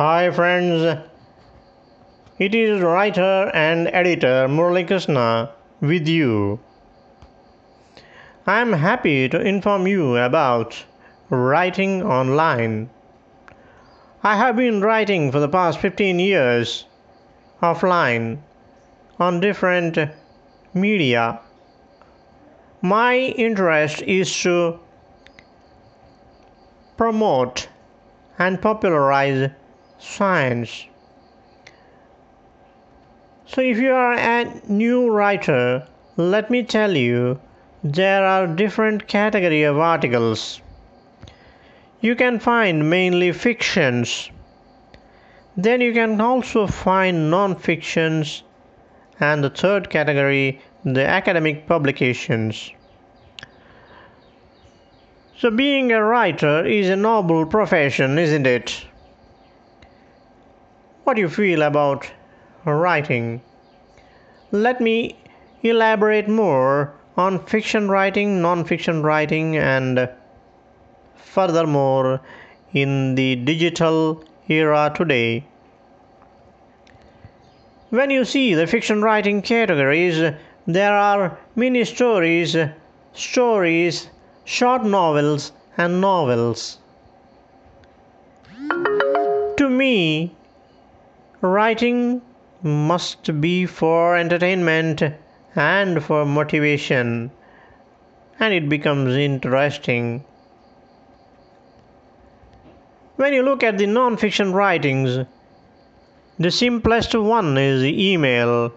Hi friends, it is writer and editor Murali Krishna with you. I am happy to inform you about writing online. I have been writing for the past 15 years offline on different media. My interest is to promote and popularize science. So, if you are a new writer, let me tell you there are different category of articles. You can find mainly fictions. Then you can also find non-fictions and the third category the academic publications. So being a writer is a noble profession, isn't it? What you feel about writing. Let me elaborate more on fiction writing, non fiction writing, and furthermore in the digital era today. When you see the fiction writing categories, there are mini stories, stories, short novels, and novels. To me, Writing must be for entertainment and for motivation, and it becomes interesting. When you look at the non fiction writings, the simplest one is email.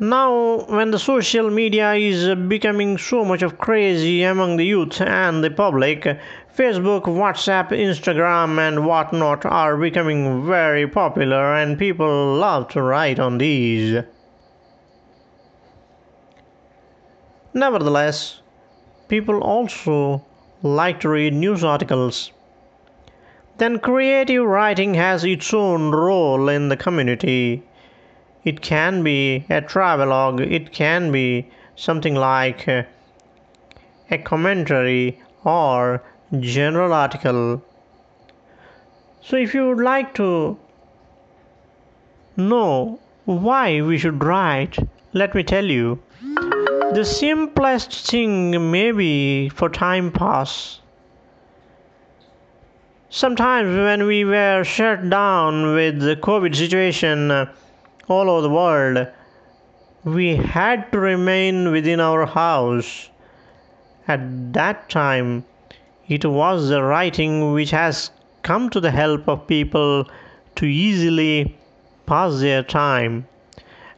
Now, when the social media is becoming so much of crazy among the youth and the public, Facebook, WhatsApp, Instagram, and whatnot are becoming very popular, and people love to write on these. Nevertheless, people also like to read news articles. Then creative writing has its own role in the community. It can be a travelogue, it can be something like uh, a commentary or general article. So if you would like to know why we should write, let me tell you. The simplest thing may be for time pass. Sometimes when we were shut down with the COVID situation, all over the world, we had to remain within our house. At that time, it was the writing which has come to the help of people to easily pass their time.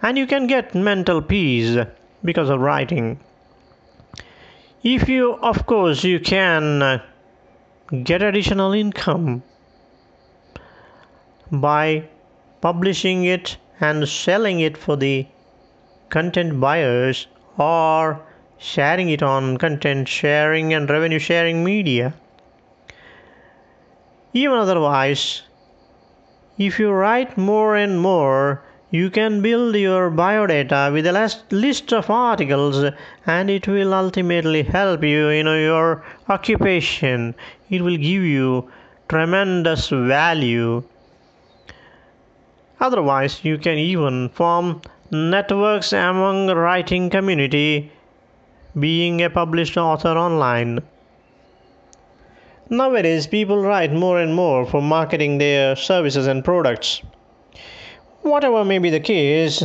And you can get mental peace because of writing. If you, of course, you can get additional income by publishing it and selling it for the content buyers or sharing it on content sharing and revenue sharing media. Even otherwise, if you write more and more, you can build your biodata with a list of articles and it will ultimately help you in your occupation. It will give you tremendous value Otherwise, you can even form networks among writing community being a published author online. Nowadays, people write more and more for marketing their services and products. Whatever may be the case,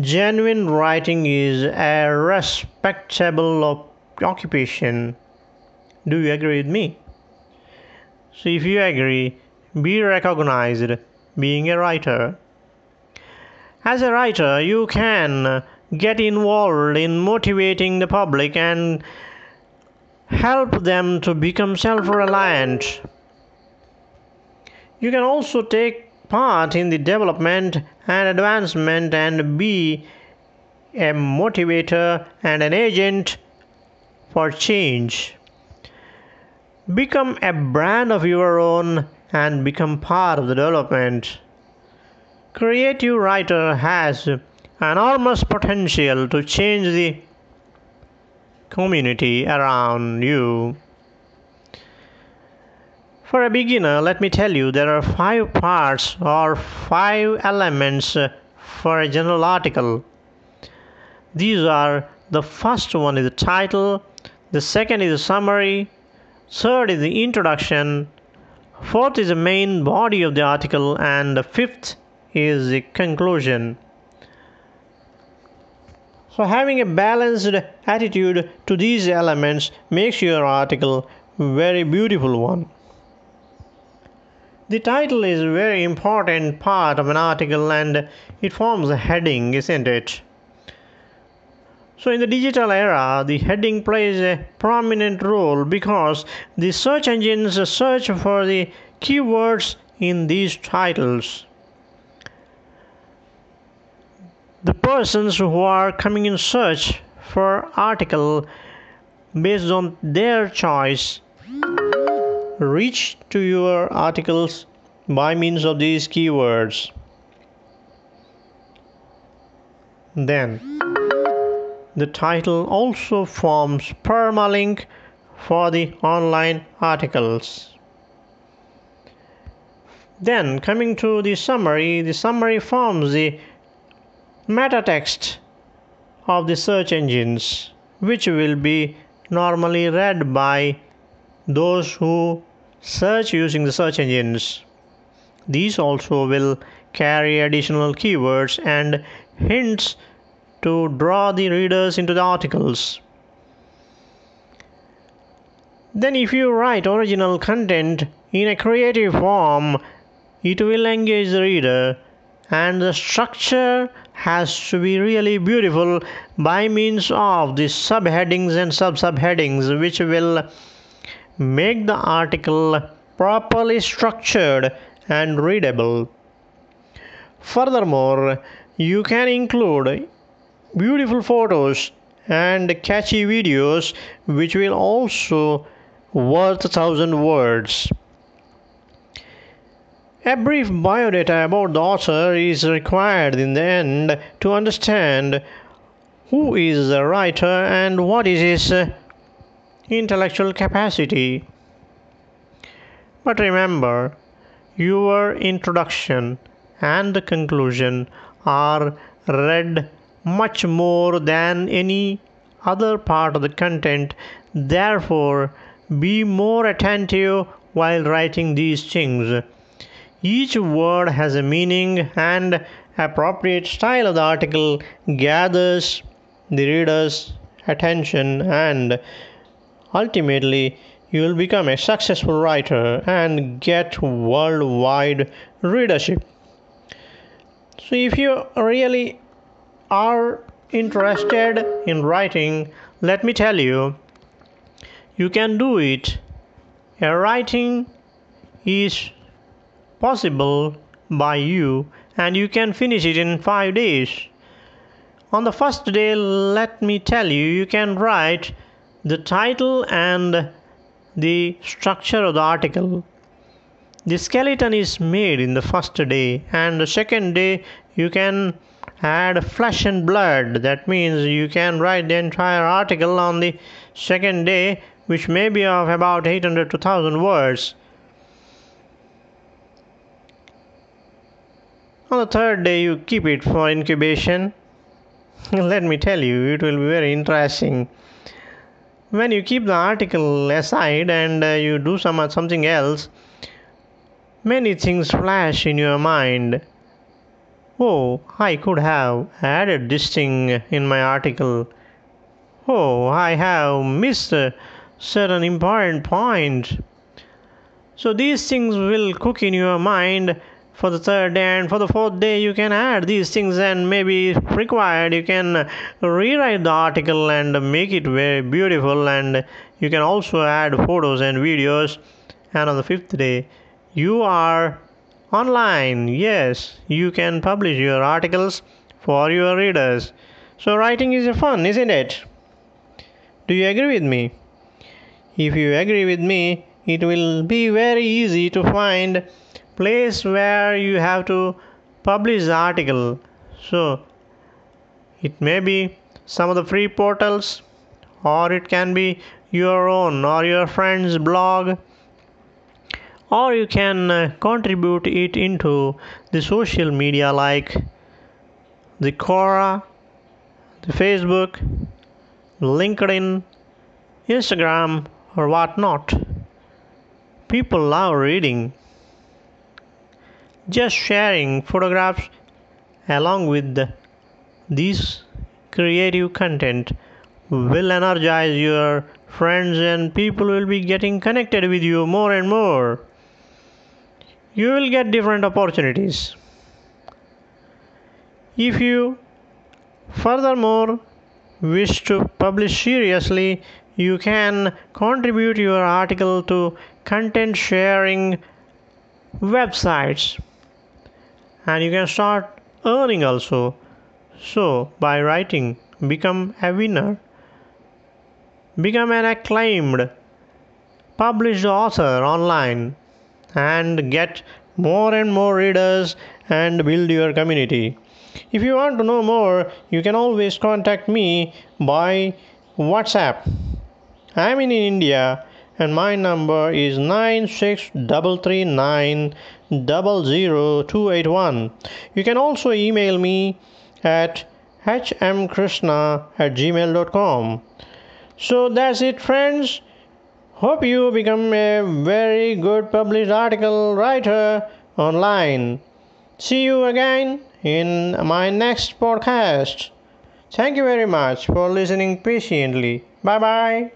genuine writing is a respectable occupation. Do you agree with me? So, if you agree, be recognized being a writer. As a writer, you can get involved in motivating the public and help them to become self reliant. You can also take part in the development and advancement and be a motivator and an agent for change. Become a brand of your own and become part of the development. Creative writer has enormous potential to change the community around you. For a beginner, let me tell you there are five parts or five elements for a general article. These are the first one is the title, the second is the summary, third is the introduction, fourth is the main body of the article, and the fifth is the conclusion. So, having a balanced attitude to these elements makes your article very beautiful one. The title is a very important part of an article and it forms a heading, isn't it? So, in the digital era, the heading plays a prominent role because the search engines search for the keywords in these titles. The persons who are coming in search for article based on their choice reach to your articles by means of these keywords. Then, the title also forms permalink for the online articles. Then, coming to the summary, the summary forms the meta text of the search engines, which will be normally read by those who search using the search engines. These also will carry additional keywords and hints to draw the readers into the articles. Then, if you write original content in a creative form, it will engage the reader, and the structure has to be really beautiful by means of the subheadings and sub subheadings, which will make the article properly structured and readable. Furthermore, you can include beautiful photos and catchy videos which will also worth a thousand words. A brief biodata about the author is required in the end to understand who is the writer and what is his intellectual capacity. But remember, your introduction and the conclusion are read much more than any other part of the content. Therefore, be more attentive while writing these things. Each word has a meaning, and appropriate style of the article gathers the reader's attention and ultimately you will become a successful writer and get worldwide readership. So, if you really are interested in writing, let me tell you, you can do it. A writing is possible by you and you can finish it in 5 days. On the first day, let me tell you, you can write the title and the structure of the article. The skeleton is made in the first day, and the second day you can add flesh and blood. That means you can write the entire article on the second day, which may be of about 800 to 1000 words. On the third day, you keep it for incubation. Let me tell you, it will be very interesting. When you keep the article aside and uh, you do some something else, many things flash in your mind. Oh, I could have added this thing in my article. Oh, I have missed a certain important point. So these things will cook in your mind for the third day and for the fourth day you can add these things and maybe if required you can rewrite the article and make it very beautiful and you can also add photos and videos and on the fifth day you are online. Yes, you can publish your articles for your readers. So, writing is fun, isn't it? Do you agree with me? If you agree with me, it will be very easy to find place where you have to publish the article. So, it may be some of the free portals or it can be your own or your friend's blog or you can uh, contribute it into the social media like the Quora, the Facebook, LinkedIn, Instagram, or whatnot. People love reading. Just sharing photographs along with these creative content will energize your friends and people will be getting connected with you more and more. You will get different opportunities. If you furthermore wish to publish seriously, you can contribute your article to content sharing websites and you can start earning also. So, by writing, become a winner, become an acclaimed published author online, and get more and more readers and build your community. If you want to know more, you can always contact me by WhatsApp. I am in India and my number is 96339 You can also email me at hmkrishna at gmail.com. So that's it, friends. Hope you become a very good published article writer online. See you again in my next podcast. Thank you very much for listening patiently. Bye bye.